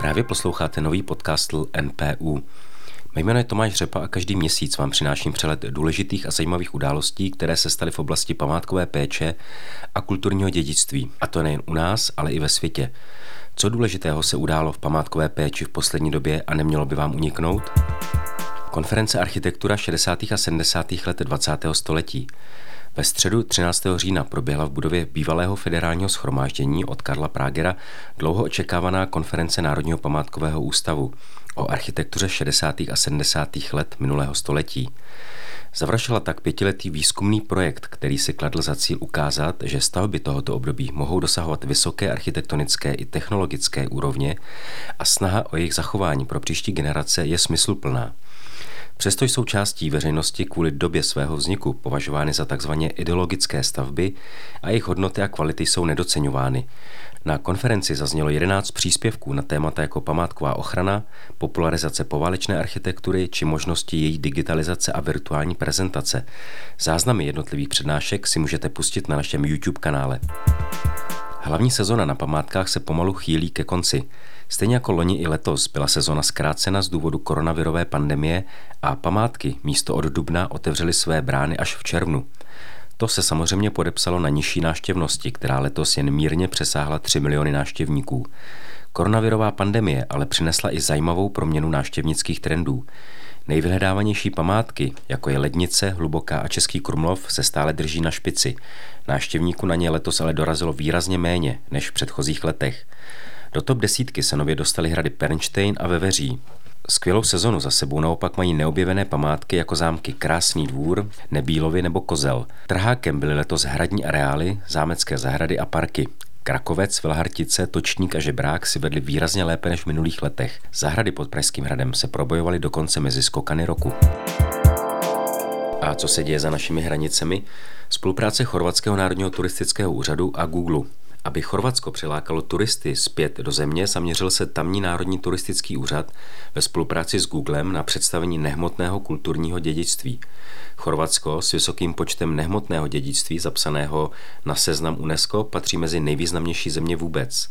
Právě posloucháte nový podcast NPU. Mé jméno je Tomáš Řepa a každý měsíc vám přináším přelet důležitých a zajímavých událostí, které se staly v oblasti památkové péče a kulturního dědictví. A to nejen u nás, ale i ve světě. Co důležitého se událo v památkové péči v poslední době a nemělo by vám uniknout? Konference architektura 60. a 70. let 20. století. Ve středu 13. října proběhla v budově bývalého federálního schromáždění od Karla Prágera dlouho očekávaná konference Národního památkového ústavu o architektuře 60. a 70. let minulého století. Završila tak pětiletý výzkumný projekt, který si kladl za cíl ukázat, že stavby tohoto období mohou dosahovat vysoké architektonické i technologické úrovně a snaha o jejich zachování pro příští generace je smysluplná. Přesto jsou částí veřejnosti kvůli době svého vzniku považovány za takzvaně ideologické stavby a jejich hodnoty a kvality jsou nedoceňovány. Na konferenci zaznělo 11 příspěvků na témata jako památková ochrana, popularizace poválečné architektury či možnosti její digitalizace a virtuální prezentace. Záznamy jednotlivých přednášek si můžete pustit na našem YouTube kanále. Hlavní sezona na památkách se pomalu chýlí ke konci. Stejně jako loni i letos byla sezona zkrácena z důvodu koronavirové pandemie a památky místo od dubna otevřely své brány až v červnu. To se samozřejmě podepsalo na nižší náštěvnosti, která letos jen mírně přesáhla 3 miliony návštěvníků. Koronavirová pandemie ale přinesla i zajímavou proměnu návštěvnických trendů. Nejvyhledávanější památky, jako je Lednice, Hluboká a Český Krumlov, se stále drží na špici. Návštěvníků na ně letos ale dorazilo výrazně méně než v předchozích letech. Do top desítky se nově dostaly hrady Pernstein a Veveří. Skvělou sezonu za sebou naopak mají neobjevené památky jako zámky Krásný dvůr, Nebílovy nebo Kozel. Trhákem byly letos hradní areály, zámecké zahrady a parky. Krakovec, Velhartice, Točník a Žebrák si vedli výrazně lépe než v minulých letech. Zahrady pod Pražským hradem se probojovaly dokonce mezi skokany roku. A co se děje za našimi hranicemi? Spolupráce Chorvatského národního turistického úřadu a Google. Aby Chorvatsko přilákalo turisty zpět do země, zaměřil se tamní Národní turistický úřad ve spolupráci s Googlem na představení nehmotného kulturního dědictví. Chorvatsko s vysokým počtem nehmotného dědictví zapsaného na seznam UNESCO patří mezi nejvýznamnější země vůbec.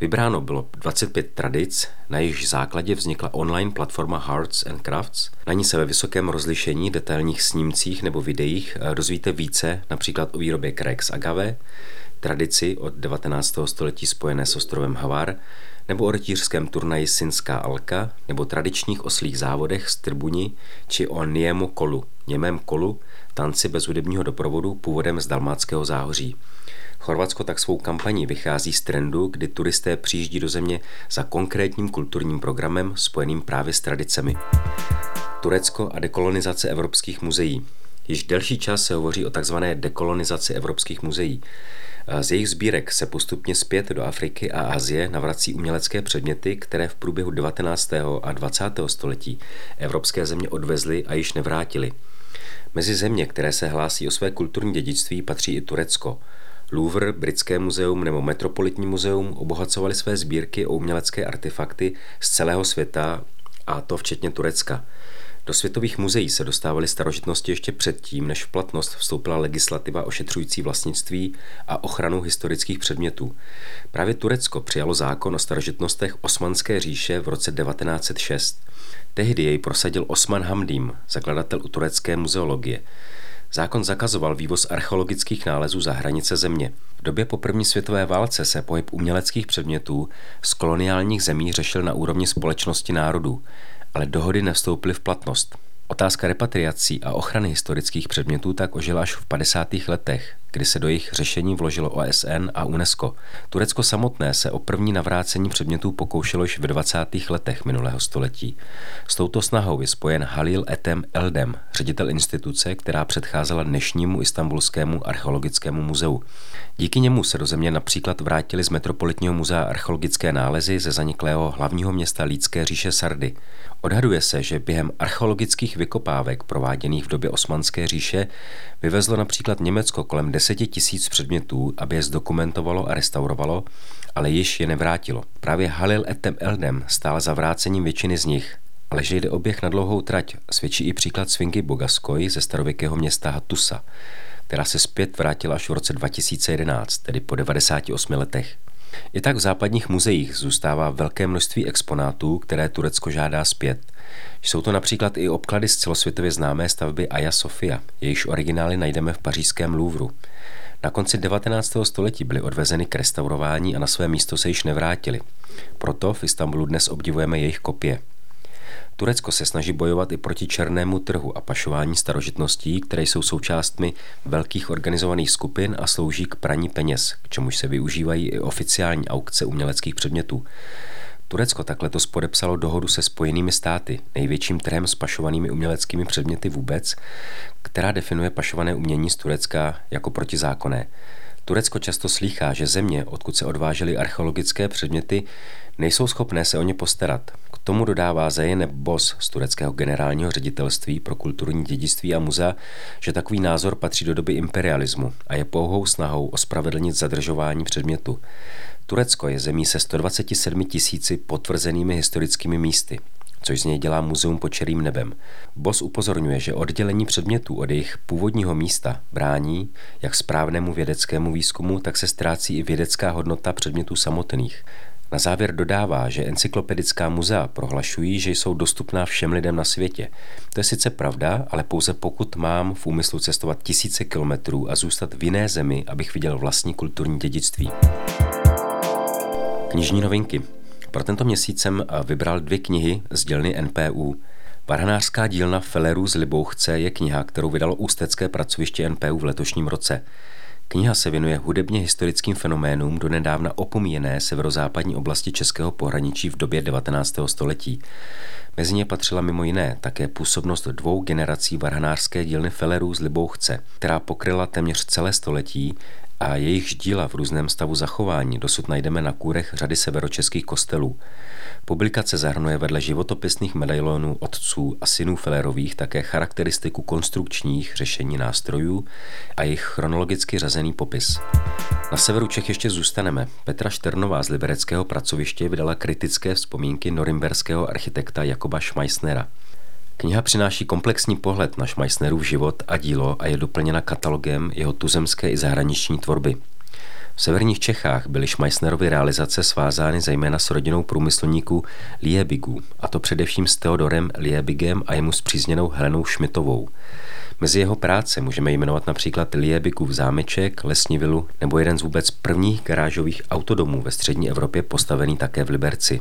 Vybráno bylo 25 tradic, na jejichž základě vznikla online platforma Hearts and Crafts. Na ní se ve vysokém rozlišení, detailních snímcích nebo videích eh, dozvíte více, například o výrobě z agave, tradici od 19. století spojené s ostrovem Havar, nebo o rytířském turnaji Sinská Alka, nebo tradičních oslých závodech z Trbuni, či o Niemu kolu, němém kolu, tanci bez hudebního doprovodu původem z Dalmáckého záhoří. Chorvatsko tak svou kampaní vychází z trendu, kdy turisté přijíždí do země za konkrétním kulturním programem spojeným právě s tradicemi. Turecko a dekolonizace evropských muzeí. Již delší čas se hovoří o tzv. dekolonizaci evropských muzeí. Z jejich sbírek se postupně zpět do Afriky a Asie navrací umělecké předměty, které v průběhu 19. a 20. století evropské země odvezly a již nevrátily. Mezi země, které se hlásí o své kulturní dědictví, patří i Turecko. Louvre, Britské muzeum nebo Metropolitní muzeum obohacovali své sbírky o umělecké artefakty z celého světa, a to včetně Turecka. Do světových muzeí se dostávaly starožitnosti ještě předtím, než v platnost vstoupila legislativa ošetřující vlastnictví a ochranu historických předmětů. Právě Turecko přijalo zákon o starožitnostech Osmanské říše v roce 1906. Tehdy jej prosadil Osman Hamdím, zakladatel turecké muzeologie. Zákon zakazoval vývoz archeologických nálezů za hranice země. V době po první světové válce se pohyb uměleckých předmětů z koloniálních zemí řešil na úrovni společnosti národů ale dohody nevstoupily v platnost. Otázka repatriací a ochrany historických předmětů tak ožila až v 50. letech, kdy se do jejich řešení vložilo OSN a UNESCO. Turecko samotné se o první navrácení předmětů pokoušelo již v 20. letech minulého století. S touto snahou je spojen Halil Etem Eldem, ředitel instituce, která předcházela dnešnímu istambulskému archeologickému muzeu. Díky němu se do země například vrátili z Metropolitního muzea archeologické nálezy ze zaniklého hlavního města Lícké říše Sardy. Odhaduje se, že během archeologických vykopávek prováděných v době Osmanské říše vyvezlo například Německo kolem 10 tisíc předmětů, aby je zdokumentovalo a restaurovalo, ale již je nevrátilo. Právě Halil Etem Eldem stál za vrácením většiny z nich Ale že jde o běh na dlouhou trať, svědčí i příklad svingy Bogaskoj ze starověkého města Hatusa, která se zpět vrátila až v roce 2011, tedy po 98 letech. I tak v západních muzeích zůstává velké množství exponátů, které Turecko žádá zpět. Jsou to například i obklady z celosvětově známé stavby Aja Sofia, jejíž originály najdeme v pařížském Louvru. Na konci 19. století byly odvezeny k restaurování a na své místo se již nevrátily. Proto v Istanbulu dnes obdivujeme jejich kopie. Turecko se snaží bojovat i proti černému trhu a pašování starožitností, které jsou součástmi velkých organizovaných skupin a slouží k praní peněz, k čemuž se využívají i oficiální aukce uměleckých předmětů. Turecko tak letos podepsalo dohodu se Spojenými státy, největším trhem s pašovanými uměleckými předměty vůbec, která definuje pašované umění z Turecka jako protizákonné. Turecko často slýchá, že země, odkud se odvážely archeologické předměty, nejsou schopné se o ně postarat. K tomu dodává Zajene Bos z tureckého generálního ředitelství pro kulturní dědictví a muzea, že takový názor patří do doby imperialismu a je pouhou snahou ospravedlnit zadržování předmětu. Turecko je zemí se 127 tisíci potvrzenými historickými místy, což z něj dělá muzeum pod čerým nebem. Bos upozorňuje, že oddělení předmětů od jejich původního místa brání jak správnému vědeckému výzkumu, tak se ztrácí i vědecká hodnota předmětů samotných. Na závěr dodává, že encyklopedická muzea prohlašují, že jsou dostupná všem lidem na světě. To je sice pravda, ale pouze pokud mám v úmyslu cestovat tisíce kilometrů a zůstat v jiné zemi, abych viděl vlastní kulturní dědictví. Knižní novinky. Pro tento měsíc jsem vybral dvě knihy z dílny NPU. Varhanářská dílna Fellerů z Libouchce je kniha, kterou vydalo Ústecké pracoviště NPU v letošním roce. Kniha se věnuje hudebně historickým fenoménům do nedávna opomíjené severozápadní oblasti českého pohraničí v době 19. století. Mezi ně patřila mimo jiné také působnost dvou generací varhanářské dílny Fellerů z Libouchce, která pokryla téměř celé století a jejich díla v různém stavu zachování dosud najdeme na kůrech řady severočeských kostelů. Publikace zahrnuje vedle životopisných medailonů otců a synů Fellerových také charakteristiku konstrukčních řešení nástrojů a jejich chronologicky řazený popis. Na severu Čech ještě zůstaneme. Petra Šternová z libereckého pracoviště vydala kritické vzpomínky norimberského architekta Jakoba Schmeissnera. Kniha přináší komplexní pohled na Schmeissnerův život a dílo a je doplněna katalogem jeho tuzemské i zahraniční tvorby. V severních Čechách byly Schmeissnerovy realizace svázány zejména s rodinou průmyslníků Liebigů, a to především s Theodorem Liebigem a jemu zpřízněnou Helenou Šmitovou. Mezi jeho práce můžeme jmenovat například Liebigův zámeček, lesní vilu nebo jeden z vůbec prvních garážových autodomů ve střední Evropě postavený také v Liberci.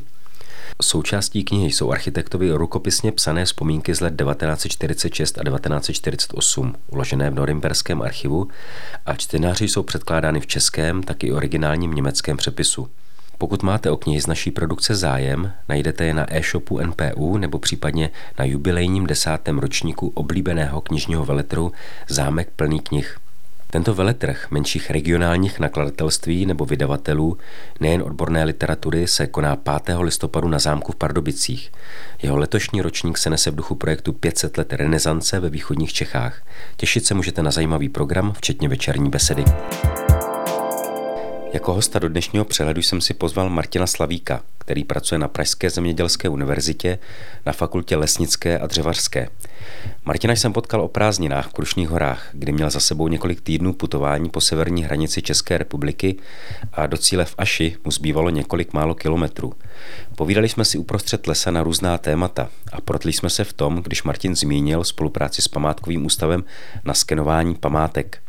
Součástí knihy jsou architektovi rukopisně psané vzpomínky z let 1946 a 1948, uložené v Norimberském archivu a čtenáři jsou předkládány v českém, tak i originálním německém přepisu. Pokud máte o knihy z naší produkce zájem, najdete je na e-shopu NPU nebo případně na jubilejním desátém ročníku oblíbeného knižního veletru Zámek plný knih. Tento veletrh menších regionálních nakladatelství nebo vydavatelů, nejen odborné literatury, se koná 5. listopadu na zámku v Pardubicích. Jeho letošní ročník se nese v duchu projektu 500 let renesance ve východních Čechách. Těšit se můžete na zajímavý program, včetně večerní besedy. Jako hosta do dnešního přehledu jsem si pozval Martina Slavíka, který pracuje na Pražské zemědělské univerzitě na fakultě lesnické a dřevařské. Martina jsem potkal o prázdninách v Krušných horách, kdy měl za sebou několik týdnů putování po severní hranici České republiky a do cíle v Aši mu zbývalo několik málo kilometrů. Povídali jsme si uprostřed lesa na různá témata a protli jsme se v tom, když Martin zmínil spolupráci s památkovým ústavem na skenování památek.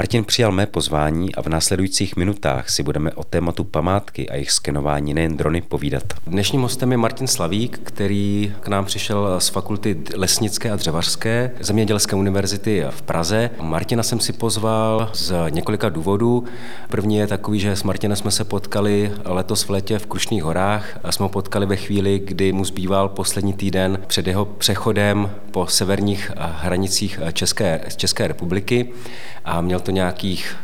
Martin přijal mé pozvání a v následujících minutách si budeme o tématu památky a jejich skenování nejen drony povídat. Dnešním hostem je Martin Slavík, který k nám přišel z fakulty lesnické a dřevařské Zemědělské univerzity v Praze. Martina jsem si pozval z několika důvodů. První je takový, že s Martinem jsme se potkali letos v létě v Krušných horách a jsme ho potkali ve chvíli, kdy mu zbýval poslední týden před jeho přechodem po severních hranicích České, České republiky a měl to nějakých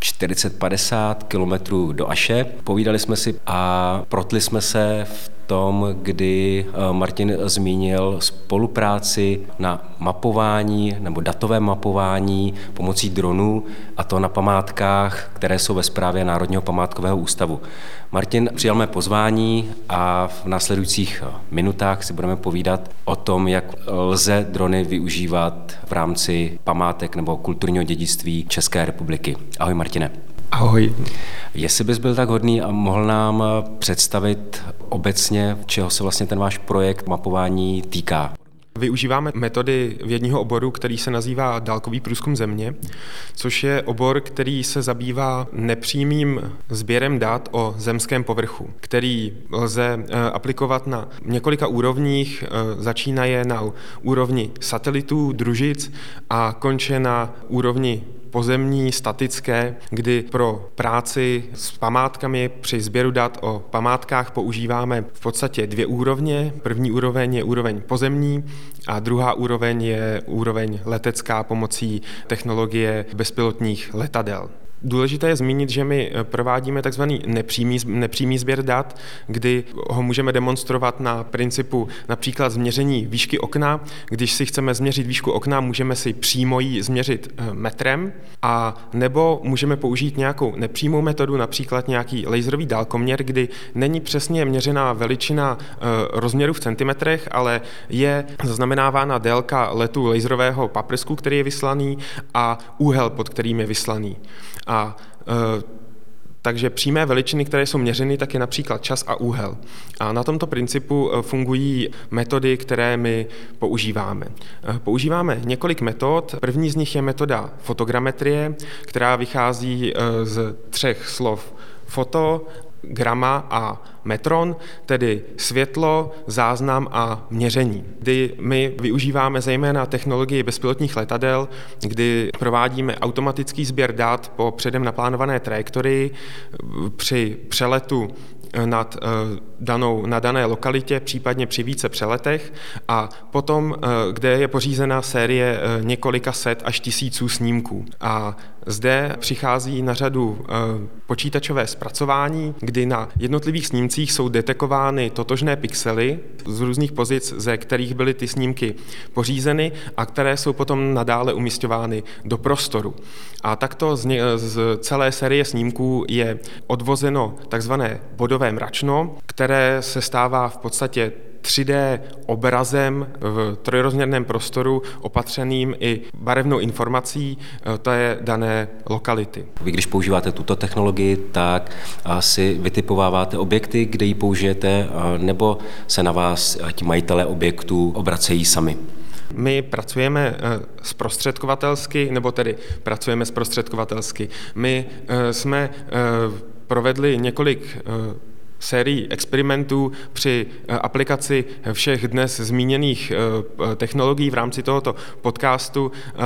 40-50 kilometrů do Aše. Povídali jsme si a protli jsme se v tom, kdy eh, Martin zmínil spolupráci na mapování nebo datové mapování pomocí dronů a to na památkách, které jsou ve správě Národního památkového ústavu. Martin přijal mé pozvání a v následujících minutách si budeme povídat o tom, jak lze drony využívat v rámci památek nebo kulturního dědictví České republiky. Ahoj Martine. Ahoj. Jestli bys byl tak hodný a mohl nám představit obecně, čeho se vlastně ten váš projekt mapování týká? Využíváme metody vědního oboru, který se nazývá dálkový průzkum země, což je obor, který se zabývá nepřímým sběrem dat o zemském povrchu, který lze eh, aplikovat na několika úrovních, eh, začínaje na úrovni satelitů, družic a konče na úrovni pozemní, statické, kdy pro práci s památkami při sběru dat o památkách používáme v podstatě dvě úrovně. První úroveň je úroveň pozemní a druhá úroveň je úroveň letecká pomocí technologie bezpilotních letadel. Důležité je zmínit, že my eh, provádíme tzv. Nepřímý, nepřímý sběr dat, kdy ho můžeme demonstrovat na principu například změření výšky okna. Když si chceme změřit výšku okna, můžeme si přímo ji změřit eh, metrem, a nebo můžeme použít nějakou nepřímou metodu, například nějaký laserový dálkoměr, kdy není přesně měřená veličina eh, rozměru v centimetrech, ale je zaznamenávána délka letu laserového paprsku, který je vyslaný, a úhel, pod kterým je vyslaný. A e, takže přímé veličiny, které jsou měřeny, tak je například čas a úhel. A na tomto principu e, fungují metody, které my používáme. E, používáme několik metod. První z nich je metoda fotogrametrie, která vychází z třech slov foto, grama a metron, tedy světlo, záznam a měření. Kdy my využíváme zejména technologii bezpilotních letadel, kdy provádíme automatický sběr dat po předem naplánované trajektorii při přeletu nad, eh, danou, na dané lokalitě, případně při více přeletech a potom, eh, kde je pořízena série eh, několika set až tisíců snímků. A zde přichází na řadu počítačové zpracování, kdy na jednotlivých snímcích jsou detekovány totožné pixely z různých pozic, ze kterých byly ty snímky pořízeny a které jsou potom nadále umistovány do prostoru. A takto z, z celé série snímků je odvozeno takzvané bodové mračno, které se stává v podstatě 3D obrazem v trojrozměrném prostoru opatřeným i barevnou informací e, to je dané lokality. Vy když používáte tuto technologii, tak si vytipováváte objekty, kde ji použijete, nebo se na vás ti majitelé objektů obracejí sami? My pracujeme eh, zprostředkovatelsky, nebo tedy pracujeme zprostředkovatelsky. My eh, jsme eh, provedli několik sérii experimentů při eh, aplikaci všech dnes zmíněných eh, technologií v rámci tohoto podcastu eh,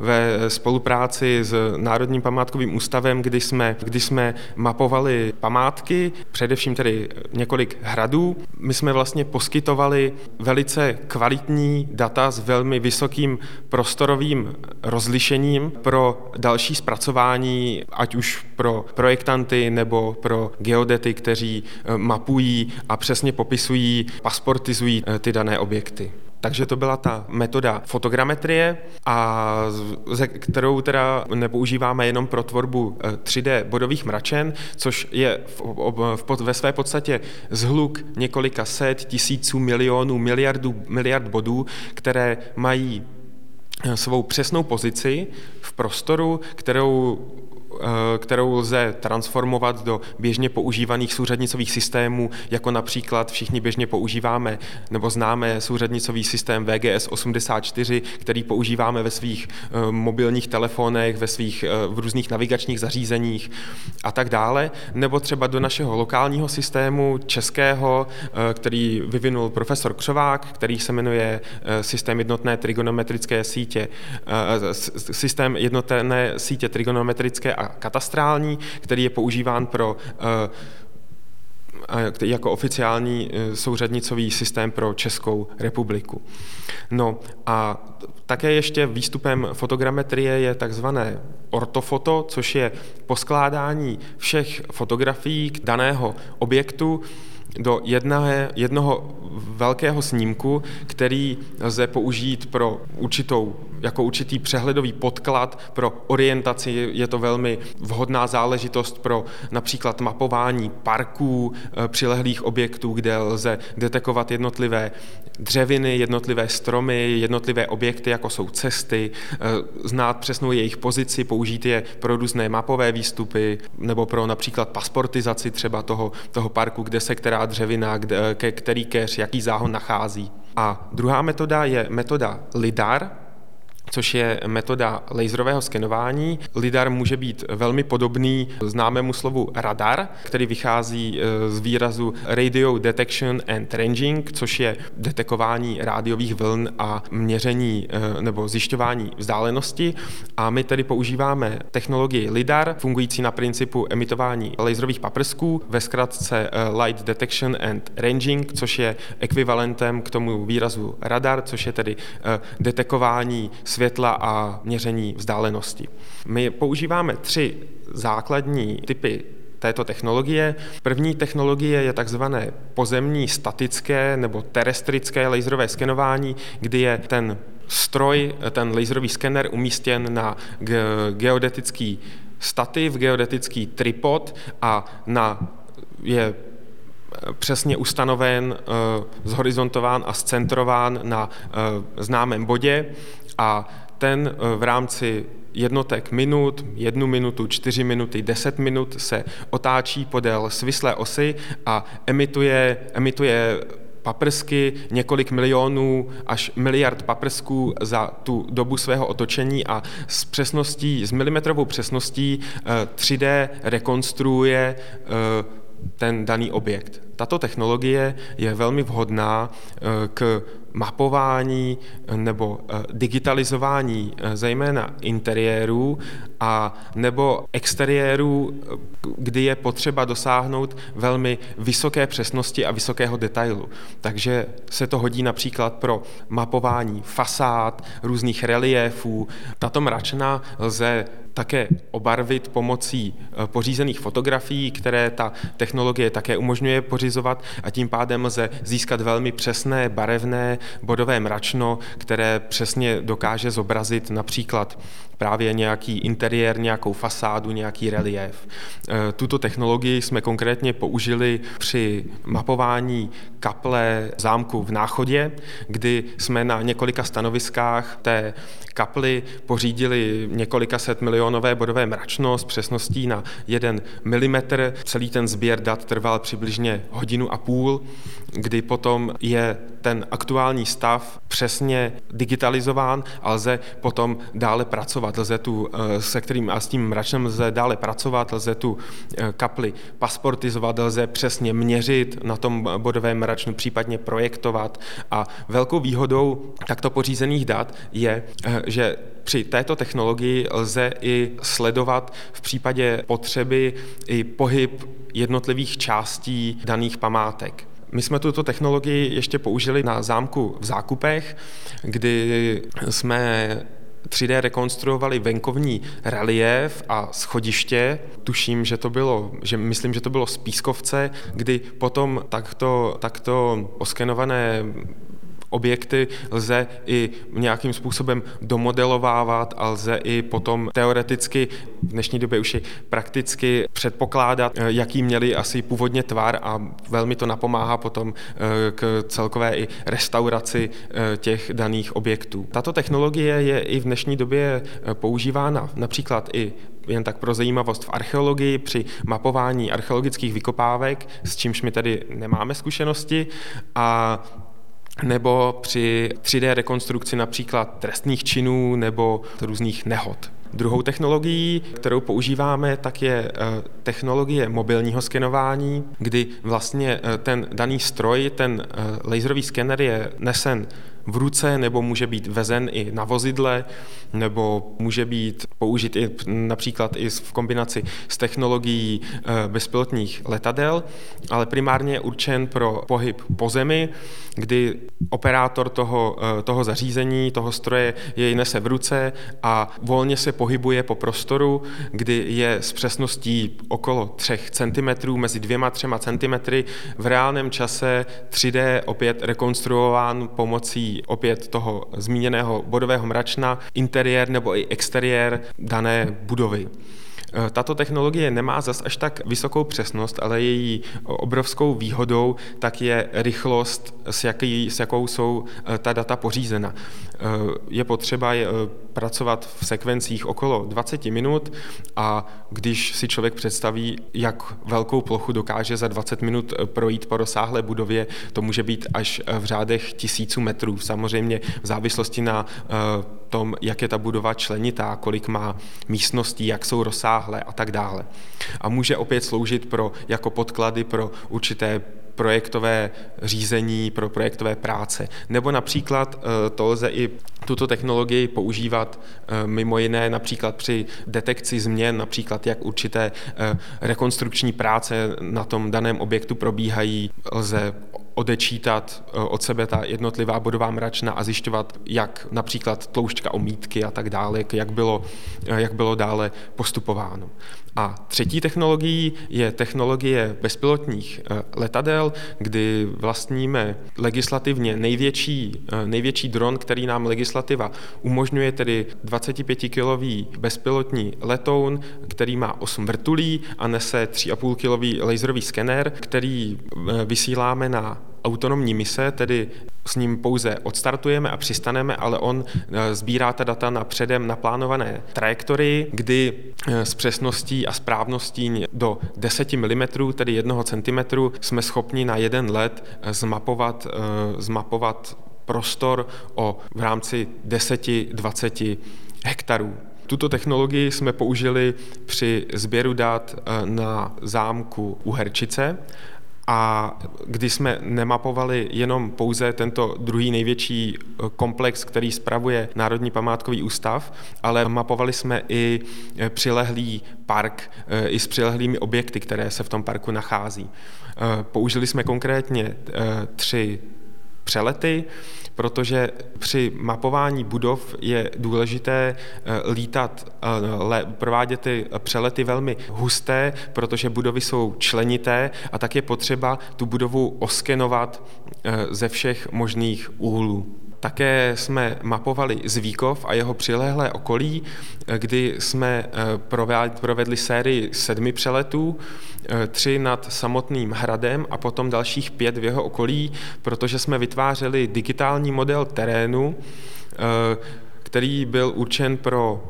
ve spolupráci s Národním památkovým ústavem, kdy jsme, kdy jsme mapovali památky, především tedy několik hradů. My jsme vlastně poskytovali velice kvalitní data s velmi vysokým prostorovým rozlišením pro další zpracování, ať už pro projektanty nebo pro geodety, kteří Eh, mapují a přesně popisují, pasportizují eh, ty dané objekty. Takže to byla ta metoda fotogrametrie, a kterou teda nepoužíváme jenom pro tvorbu 3D eh, bodových mračen, což je v, v, ve své podstatě zhluk několika set, tisíců, milionů, miliardů, miliard bodů, které mají svou přesnou pozici v prostoru, kterou kterou lze transformovat do běžně používaných souřadnicových systémů, jako například všichni běžně používáme nebo známe souřadnicový systém VGS 84, který používáme ve svých eh, mobilních telefonech, ve svých eh, v různých navigačních zařízeních a tak dále, nebo třeba do našeho lokálního systému českého, který vyvinul profesor Křovák, který se jmenuje systém jednotné trigonometrické sítě, systém jednotné sítě trigonometrické a katastrální, který je používán pro eh, jako oficiální eh, souřadnicový systém pro Českou republiku. No a také ještě výstupem fotogrametrie je takzvané ortofoto, což je poskládání všech fotografií daného objektu do jedné, jednoho velkého snímku, který lze použít pro určitou, jako určitý přehledový podklad pro orientaci. Je to velmi vhodná záležitost pro například mapování parků, eh, přilehlých objektů, kde lze detekovat jednotlivé dřeviny, jednotlivé stromy, jednotlivé objekty, jako jsou cesty, eh, znát přesnou jejich pozici, použít je pro různé mapové výstupy nebo pro například pasportizaci třeba toho, toho parku, kde se která dřevina, kde, který keř, jaký záhon nachází. A druhá metoda je metoda LIDAR, což je metoda laserového skenování. LIDAR může být velmi podobný známému slovu radar, který vychází e, z výrazu Radio Detection and Ranging, což je detekování rádiových vln a měření e, nebo zjišťování vzdálenosti. A my tedy používáme technologii LIDAR, fungující na principu emitování laserových paprsků, ve zkratce e, Light Detection and Ranging, což je ekvivalentem k tomu výrazu radar, což je tedy detekování světla a měření vzdálenosti. My používáme tři základní typy této technologie. První technologie je takzvané pozemní statické nebo terestrické laserové skenování, kdy je ten stroj, ten laserový skener umístěn na geodetický stativ, geodetický tripod a na je přesně ustanoven, eh, zhorizontován a zcentrován na eh, známém bodě a ten eh, v rámci jednotek minut, jednu minutu, čtyři minuty, deset minut se otáčí podél svislé osy a emituje, emituje paprsky, několik milionů až miliard paprsků za tu dobu svého otočení a s přesností, s milimetrovou přesností 3D rekonstruuje ten daný objekt. Tato technologie je velmi vhodná eh, k mapování eh, nebo eh, digitalizování zejména interiérů a nebo exteriérů, kdy je potřeba dosáhnout velmi vysoké přesnosti a vysokého detailu. Takže se to hodí například pro mapování fasád, různých reliéfů. Tato mračna lze také obarvit pomocí pořízených fotografií, které ta technologie také umožňuje pořizovat a tím pádem lze získat velmi přesné barevné bodové mračno, které přesně dokáže zobrazit například právě nějaký interiér, nějakou fasádu, nějaký relief. Eh, tuto technologii jsme konkrétně použili při mapování kaple zámku v Náchodě, kdy jsme na několika stanoviskách té kapli pořídili několika set milionové bodové mračno s přesností na jeden milimetr. Celý ten sběr dat trval přibližně hodinu a půl, kdy potom je ten aktuální stav přesně digitalizován a lze potom dále pracovat. Lze tu, eh, se kterým a s tím mračnem lze dále pracovat, lze tu eh, kapli pasportizovat, lze přesně měřit na tom bodovém mračnu, případně projektovat. A velkou výhodou takto pořízených dat je, eh, že při této technologii lze i sledovat v případě potřeby i pohyb jednotlivých částí daných památek. My jsme tuto technologii ještě použili na zámku v Zákupech, kdy jsme 3D rekonstruovali venkovní relief a schodiště. Tuším, že to bylo, že myslím, že to bylo z Pískovce, kdy potom takto, takto oskenované objekty lze i nějakým způsobem domodelovávat a lze i potom teoreticky, v dnešní době už i prakticky předpokládat, eh, jaký měli asi původně tvar a velmi to napomáhá potom eh, k celkové i restauraci eh, těch daných objektů. Tato technologie je i v dnešní době používána například i jen tak pro zajímavost v archeologii při mapování archeologických vykopávek, s čímž my tady nemáme zkušenosti a nebo při 3D rekonstrukci například trestných činů nebo různých nehod. Druhou technologií, kterou používáme, tak je eh, technologie mobilního skenování, kdy vlastně eh, ten daný stroj, ten eh, laserový skener je nesen v ruce, nebo může být vezen i na vozidle, nebo může být použit i například i v kombinaci s technologií eh, bezpilotních letadel, ale primárně je určen pro pohyb po zemi, kdy operátor toho, eh, toho zařízení, toho stroje jej nese v ruce a volně se pohybuje po prostoru, kdy je s přesností okolo 3 cm, mezi 2-3 cm v reálném čase 3D opět rekonstruován pomocí opět toho zmíněného bodového mračna, interiér nebo i exteriér dané budovy. Eh, tato technologie nemá zas až tak vysokou přesnost, ale její obrovskou výhodou tak je rychlost, s, jaký, s jakou jsou eh, ta data pořízena. Eh, je potřeba pracovat v sekvencích okolo 20 minut a když si člověk představí, jak velkou plochu dokáže za 20 minut projít po rozsáhlé budově, to může být až v řádech tisíců metrů. Samozřejmě v závislosti na tom, jak je ta budova členitá, kolik má místností, jak jsou rozsáhlé a tak dále. A může opět sloužit pro, jako podklady pro určité projektové řízení, pro projektové práce. Nebo například eh, to lze i tuto technologii používat eh, mimo jiné například při detekci změn, například jak určité eh, rekonstrukční práce na tom daném objektu probíhají, lze odečítat eh, od sebe ta jednotlivá bodová mračna a zjišťovat, jak například tloušťka omítky a tak dále, jak bylo, eh, jak bylo dále postupováno. A třetí technologií je technologie bezpilotních eh, letadel, kdy vlastníme legislativně největší, největší dron, který nám legislativa umožňuje, tedy 25-kilový bezpilotní letoun, který má 8 vrtulí a nese 3,5-kilový laserový skener, který vysíláme na autonomní mise, tedy s ním pouze odstartujeme a přistaneme, ale on eh, sbírá ta data na předem naplánované trajektorii, kdy eh, s přesností a správností do 10 mm, tedy 1 cm, jsme schopni na jeden let eh, zmapovat, zmapovat prostor o v rámci 10-20 hektarů. Tuto technologii jsme použili při sběru dat na zámku Uherčice a kdy jsme nemapovali jenom pouze tento druhý největší eh, komplex, který spravuje Národní památkový ústav, ale mapovali jsme i eh, přilehlý park eh, i s přilehlými objekty, které se v tom parku nachází. Použili jsme konkrétně tři přelety, protože při mapování budov je důležité eh, lítat, eh, provádět ty přelety velmi husté, protože budovy jsou členité a tak je potřeba tu budovu oskenovat eh, ze všech možných úhlů. Také jsme mapovali Zvíkov a jeho přilehlé okolí, kdy jsme provedli sérii sedmi přeletů, tři nad samotným hradem a potom dalších pět v jeho okolí, protože jsme vytvářeli digitální model terénu, který byl určen pro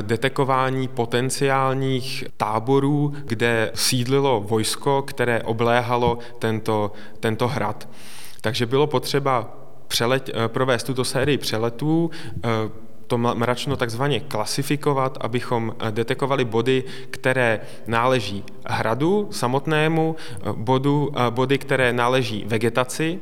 detekování potenciálních táborů, kde sídlilo vojsko, které obléhalo tento, tento hrad. Takže bylo potřeba přelet, eh, provést tuto sérii přeletů, eh, to mračno takzvaně klasifikovat, abychom eh, detekovali body, které náleží hradu samotnému, bodu, body, které náleží vegetaci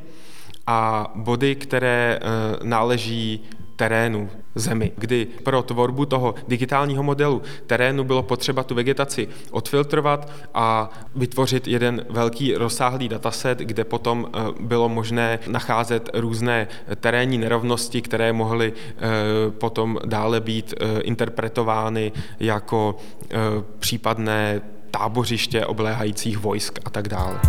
a body, které náleží terénu, zemi, kdy pro tvorbu toho digitálního modelu terénu bylo potřeba tu vegetaci odfiltrovat a vytvořit jeden velký rozsáhlý dataset, kde potom eh, bylo možné nacházet různé terénní nerovnosti, které mohly eh, potom dále být eh, interpretovány jako případné tábořiště obléhajících vojsk a tak dále.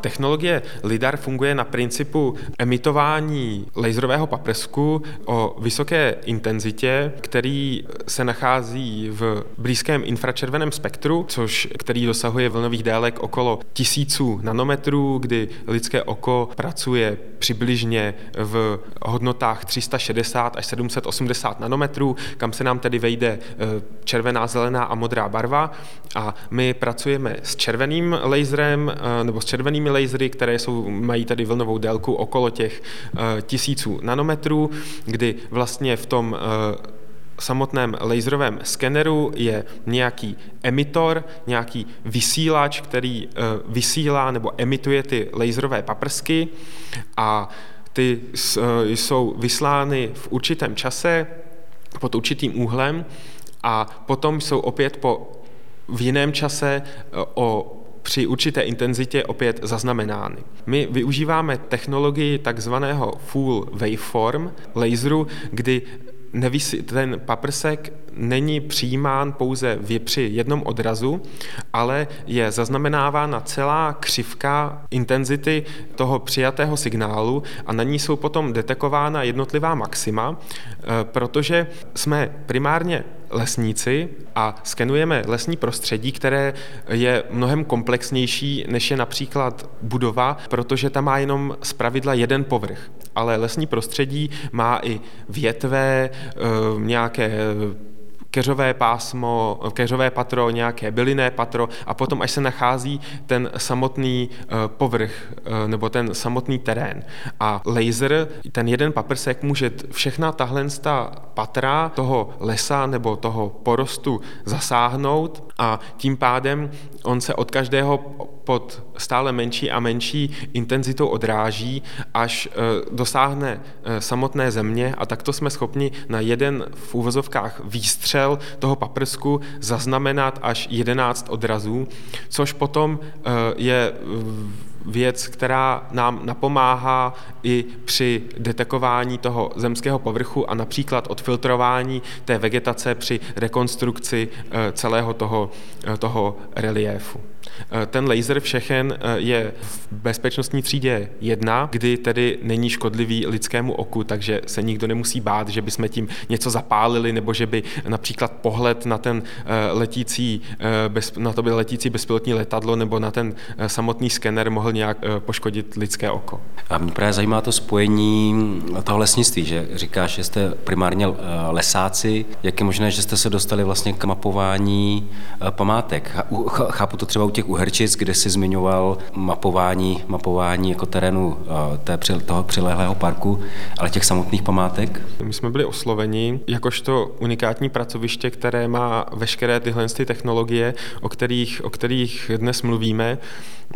Technologie LIDAR funguje na principu emitování laserového paprsku o vysoké intenzitě, který se nachází v blízkém infračerveném spektru, což, který dosahuje vlnových délek okolo tisíců nanometrů, kdy lidské oko pracuje přibližně v hodnotách 360 až 780 nanometrů, kam se nám tedy vejde e, červená, zelená a modrá barva. A my pracujeme s červeným laserem e, nebo s červenými laserami lasery, které jsou, mají tady vlnovou délku okolo těch uh, tisíců nanometrů, kdy vlastně v tom uh, samotném laserovém skeneru je nějaký emitor, nějaký vysílač, který uh, vysílá nebo emituje ty laserové paprsky a ty jsou vyslány v určitém čase pod určitým úhlem a potom jsou opět po v jiném čase o při určité intenzitě opět zaznamenány. My využíváme technologii takzvaného full waveform laseru, kdy ten paprsek není přijímán pouze při jednom odrazu, ale je zaznamenávána celá křivka intenzity toho přijatého signálu a na ní jsou potom detekována jednotlivá maxima, eh, protože jsme primárně lesníci a skenujeme lesní prostředí, které je mnohem komplexnější, než je například budova, protože tam má jenom zpravidla jeden povrch. Ale lesní prostředí má i větve, eh, nějaké keřové pásmo, keřové patro, nějaké bylinné patro a potom, až se nachází ten samotný eh, povrch eh, nebo ten samotný terén. A laser, ten jeden paprsek může všechna tahle patra toho lesa nebo toho porostu zasáhnout a tím pádem on se od každého pod stále menší a menší intenzitou odráží, až e, dosáhne e, samotné země a takto jsme schopni na jeden v úvozovkách výstřel toho paprsku zaznamenat až 11 odrazů, což potom e, je věc, která nám napomáhá i při detekování toho zemského povrchu a například odfiltrování té vegetace při rekonstrukci celého toho, toho reliéfu. Eh, ten laser všechen eh, je v bezpečnostní třídě jedna, kdy tedy není škodlivý lidskému oku, takže se nikdo nemusí bát, že bychom tím něco zapálili, nebo že by například pohled na ten eh, letící, na to by letící bezpilotní letadlo nebo na ten samotný skener mohl nějak poškodit lidské oko. A mě právě zajímá to spojení toho lesnictví, že říkáš, že jste primárně lesáci. Jak je možné, že jste se dostali vlastně k mapování památek? Chápu to třeba u těch Uherčic, kde si zmiňoval mapování, mapování jako terénu eh, té, toho přilehlého parku, ale těch samotných památek? My jsme byli osloveni jakožto unikátní pracoviště, které má veškeré tyhle technologie, o kterých, o kterých dnes mluvíme,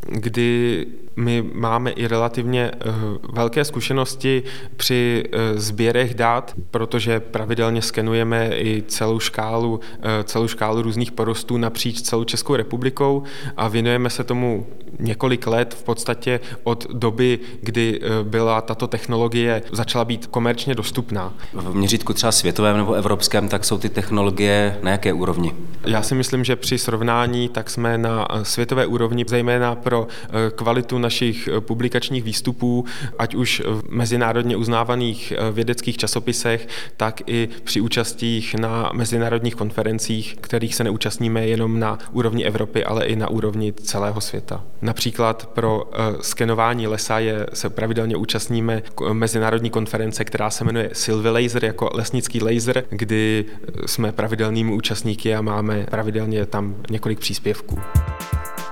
kdy my máme i relativně eh, velké zkušenosti při eh, sběrech dat, protože pravidelně skenujeme i celou škálu, celou škálu různých porostů napříč celou Českou republikou a věnujeme se tomu několik let v podstatě od doby, kdy e, byla tato technologie začala být komerčně dostupná. V měřítku třeba světovém nebo evropském, tak jsou ty technologie na jaké úrovni? Já si myslím, že při srovnání tak jsme na e, světové úrovni, zejména pro e, kvalitu našich publikačních výstupů, ať už v mezinárodně uznávaných vědeckých časopisech, tak i při účastích na mezinárodních konferencích, kterých se neúčastníme jenom na úrovni Evropy, ale i na úrovni celého světa. Například pro uh, skenování lesa je, se pravidelně účastníme mezinárodní konference, která se jmenuje Silvi Laser jako lesnický laser, kdy jsme pravidelnými účastníky a máme pravidelně tam několik příspěvků.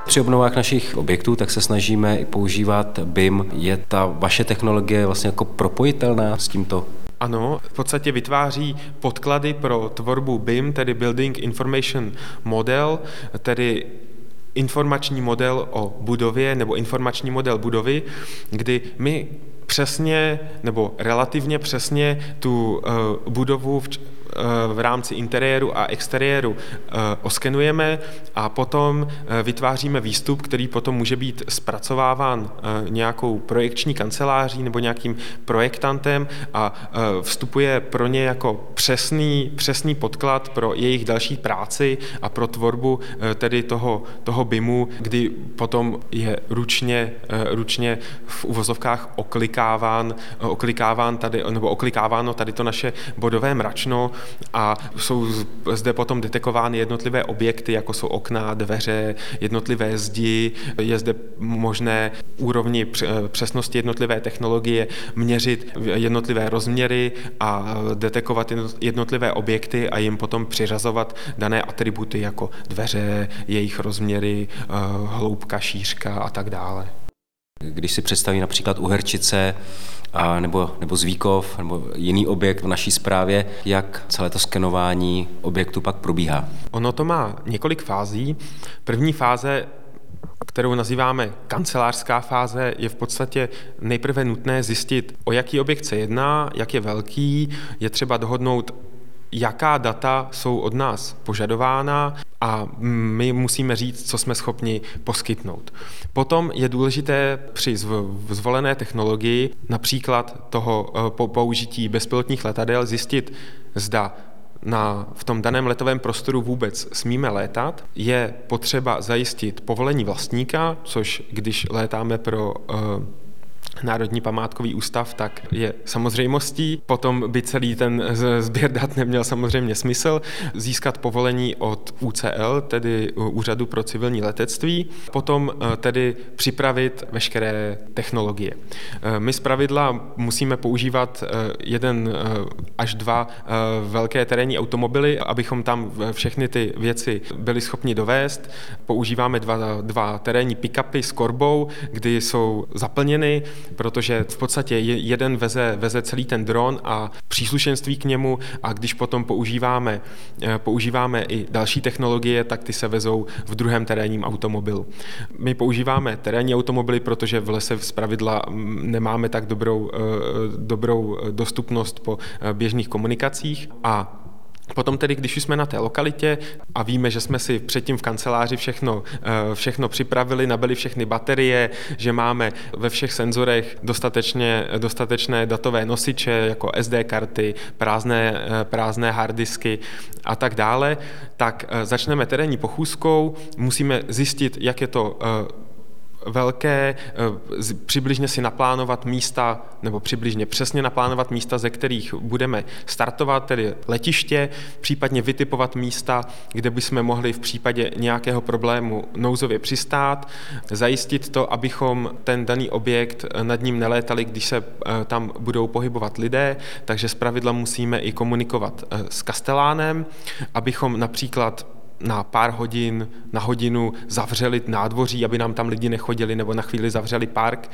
Při obnovách našich objektů tak se snažíme i používat BIM. Je ta vaše technologie vlastně jako propojitelná s tímto ano, v podstatě vytváří podklady pro tvorbu BIM, tedy Building Information Model, tedy informační model o budově nebo informační model budovy, kdy my přesně nebo relativně přesně tu uh, budovu v rámci interiéru a exteriéru eh, oskenujeme a potom eh, vytváříme výstup, který potom může být zpracováván eh, nějakou projekční kanceláří nebo nějakým projektantem a vstupuje pro ně jako přesný, přesný podklad pro jejich další práci a pro tvorbu tedy toho, toho BIMu, kdy potom je ručně, ručně v uvozovkách oklikáván, oklikáván tady, nebo oklikáváno tady to naše bodové mračno a jsou zde potom detekovány jednotlivé objekty, jako jsou okna, dveře, jednotlivé zdi, je zde možné úrovni přesnosti jednotlivé technologie měřit jednotlivé rozměry a detekovat jednotlivé objekty a jim potom přiřazovat dané atributy jako dveře, jejich rozměry, eh, hloubka, šířka a tak dále. Když si představí například Uherčice a nebo, nebo Zvíkov nebo jiný objekt v naší zprávě, jak celé to skenování objektu pak probíhá? Ono to má několik fází. První fáze kterou nazýváme kancelářská fáze, je v podstatě nejprve nutné zjistit, o jaký objekt se jedná, jak je velký, je třeba dohodnout, jaká data jsou od nás požadována a my musíme říct, co jsme schopni poskytnout. Potom je důležité při zvolené technologii, například toho eh, použití bezpilotních letadel, zjistit, zda na, v tom daném letovém prostoru vůbec smíme létat, je potřeba zajistit povolení vlastníka, což když létáme pro uh, Národní památkový ústav, tak je samozřejmostí. Potom by celý ten sběr dat neměl samozřejmě smysl. Získat povolení od UCL, tedy Úřadu pro civilní letectví. Potom eh, tedy připravit veškeré technologie. Eh, my pravidla musíme používat eh, jeden až dva velké terénní automobily, abychom tam všechny ty věci byli schopni dovést. Používáme dva, dva terénní pick-upy s korbou, kdy jsou zaplněny protože v podstatě jeden veze, veze celý ten dron a příslušenství k němu a když potom používáme, eh, používáme i další technologie, tak ty se vezou v druhém terénním automobilu. My používáme terénní automobily, protože v lese z pravidla mm, nemáme tak dobrou, eh, dobrou dostupnost po eh, běžných komunikacích a Potom tedy, když jsme na té lokalitě a víme, že jsme si předtím v kanceláři všechno, eh, všechno připravili, nabili všechny baterie, že máme ve všech senzorech dostatečně, dostatečné datové nosiče, jako SD karty, prázdné, eh, prázdné harddisky a tak dále, tak eh, začneme terénní pochůzkou, musíme zjistit, jak je to velké, eh, přibližně si naplánovat místa, nebo přibližně přesně naplánovat místa, ze kterých budeme startovat, tedy letiště, případně vytipovat místa, kde bychom mohli v případě nějakého problému nouzově přistát, zajistit to, abychom ten daný objekt eh, nad ním nelétali, když se eh, tam budou pohybovat lidé, takže zpravidla musíme i komunikovat s kastelánem, abychom například na pár hodin, na hodinu zavřeli nádvoří, aby nám tam lidi nechodili, nebo na chvíli zavřeli park.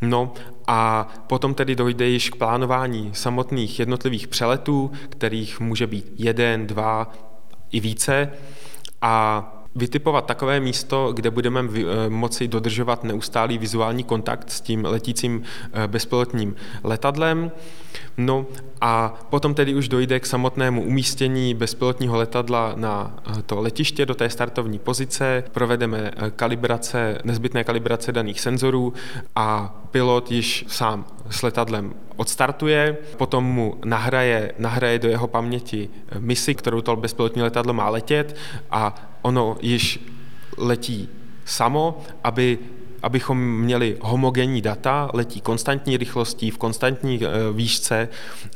No a potom tedy dojde již k plánování samotných jednotlivých přeletů, kterých může být jeden, dva i více. A vytipovat takové místo, kde budeme eh, moci dodržovat neustálý vizuální kontakt s tím letícím eh, bezpilotním letadlem. No a potom tedy už dojde k samotnému umístění bezpilotního letadla na eh, to letiště do té startovní pozice, provedeme kalibrace, nezbytné kalibrace daných senzorů a pilot již sám s letadlem odstartuje, potom mu nahraje, nahraje do jeho paměti misi, kterou to bezpilotní letadlo má letět a ono již letí samo, aby abychom měli homogenní data, letí konstantní rychlostí, v konstantní eh, výšce,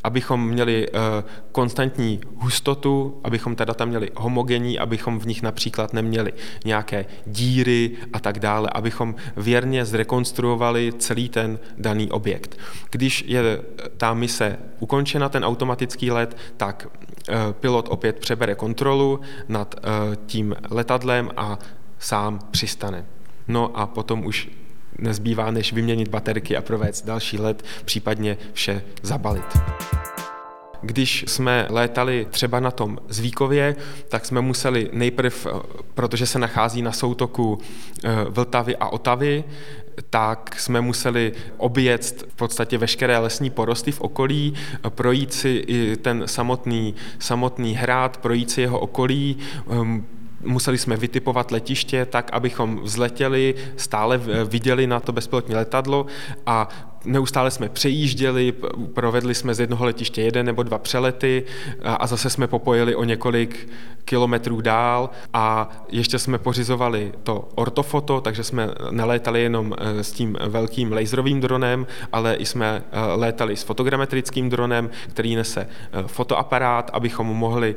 abychom měli eh, konstantní hustotu, abychom ta data měli homogenní, abychom v nich například neměli nějaké díry a tak dále, abychom věrně zrekonstruovali celý ten daný objekt. Když je ta mise ukončena, ten automatický let, tak eh, pilot opět přebere kontrolu nad tím letadlem a sám přistane. No a potom už nezbývá, než vyměnit baterky a provést další let, případně vše zabalit. Když jsme létali třeba na tom Zvíkově, tak jsme museli nejprv, protože se nachází na soutoku eh, Vltavy a Otavy, tak jsme museli objet v podstatě veškeré lesní porosty v okolí, projít si i ten samotný, samotný hrad, projít si jeho okolí, ehm, museli jsme vytipovat letiště tak, abychom vzletěli, stále viděli na to bezpilotní letadlo a neustále jsme přejížděli, provedli jsme z jednoho letiště jeden nebo dva přelety a zase jsme popojili o několik kilometrů dál a ještě jsme pořizovali to ortofoto, takže jsme nelétali jenom eh, s tím velkým laserovým dronem, ale i jsme eh, létali s fotogrametrickým dronem, který nese eh, fotoaparát, abychom mohli,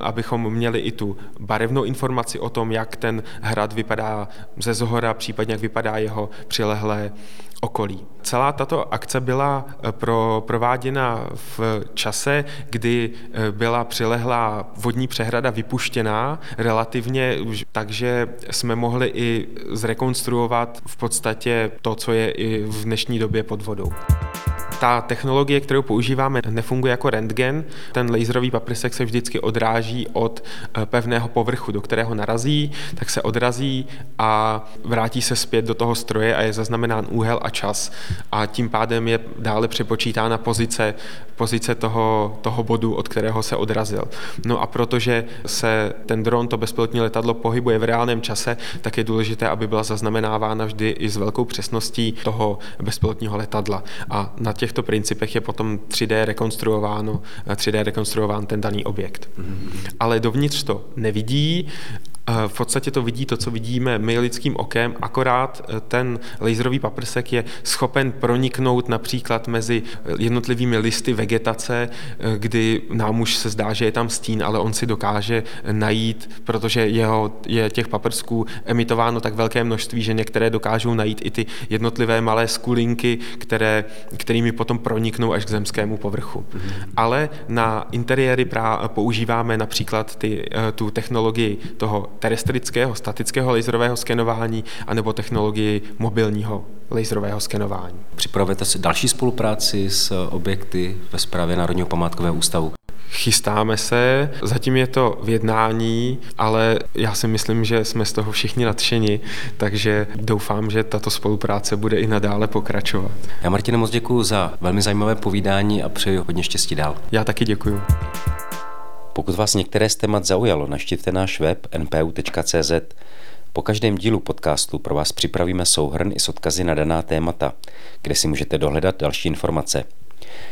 abychom měli i tu barevnou informaci o tom, jak ten hrad vypadá ze zhora, případně jak vypadá jeho přilehlé okolí. Celá tato akce byla eh, pro, prováděna v čase, kdy eh, byla přilehlá vodní přehrada vypuštěná relativně, takže jsme mohli i zrekonstruovat v podstatě to, co je i v dnešní době pod vodou. Ta technologie, kterou používáme, nefunguje jako rentgen. Ten laserový paprsek se vždycky odráží od eh, pevného povrchu, do kterého narazí, tak se odrazí a vrátí se zpět do toho stroje a je zaznamenán úhel a čas. A tím pádem je dále přepočítána pozice, pozice toho, toho bodu, od kterého se odrazil. No a protože se ten dron, to bezpilotní letadlo pohybuje v reálném čase, tak je důležité, aby byla zaznamenávána vždy i s velkou přesností toho bezpilotního letadla. A na těchto principech je potom 3D rekonstruováno, 3D rekonstruován ten daný objekt. Mm-hmm. Ale dovnitř to nevidí v podstatě to vidí to, co vidíme my lidským okem, akorát eh, ten laserový paprsek je schopen proniknout například mezi jednotlivými listy vegetace, eh, kdy nám už se zdá, že je tam stín, ale on si dokáže najít, protože jeho, je těch paprsků emitováno tak velké množství, že některé dokážou najít i ty jednotlivé malé skulinky, které, kterými potom proniknou až k zemskému povrchu. Mm-hmm. Ale na interiéry prá, používáme například ty, eh, tu technologii toho terestrického, statického laserového skenování anebo technologii mobilního laserového skenování. Připravujete si další spolupráci s objekty ve správě Národního památkového ústavu? Chystáme se, zatím je to v jednání, ale já si myslím, že jsme z toho všichni nadšeni, takže doufám, že tato spolupráce bude i nadále pokračovat. Já Martine moc děkuji za velmi zajímavé povídání a přeji hodně štěstí dál. Já taky děkuji. Pokud vás některé z témat zaujalo, naštěvte náš web npu.cz. Po každém dílu podcastu pro vás připravíme souhrn i s odkazy na daná témata, kde si můžete dohledat další informace.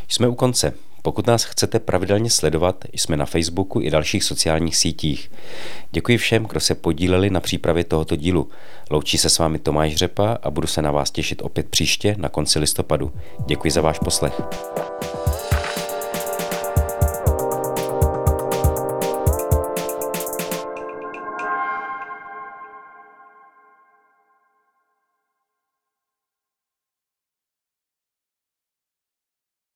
Jsme u konce. Pokud nás chcete pravidelně sledovat, jsme na Facebooku i dalších sociálních sítích. Děkuji všem, kdo se podíleli na přípravě tohoto dílu. Loučí se s vámi Tomáš Řepa a budu se na vás těšit opět příště na konci listopadu. Děkuji za váš poslech.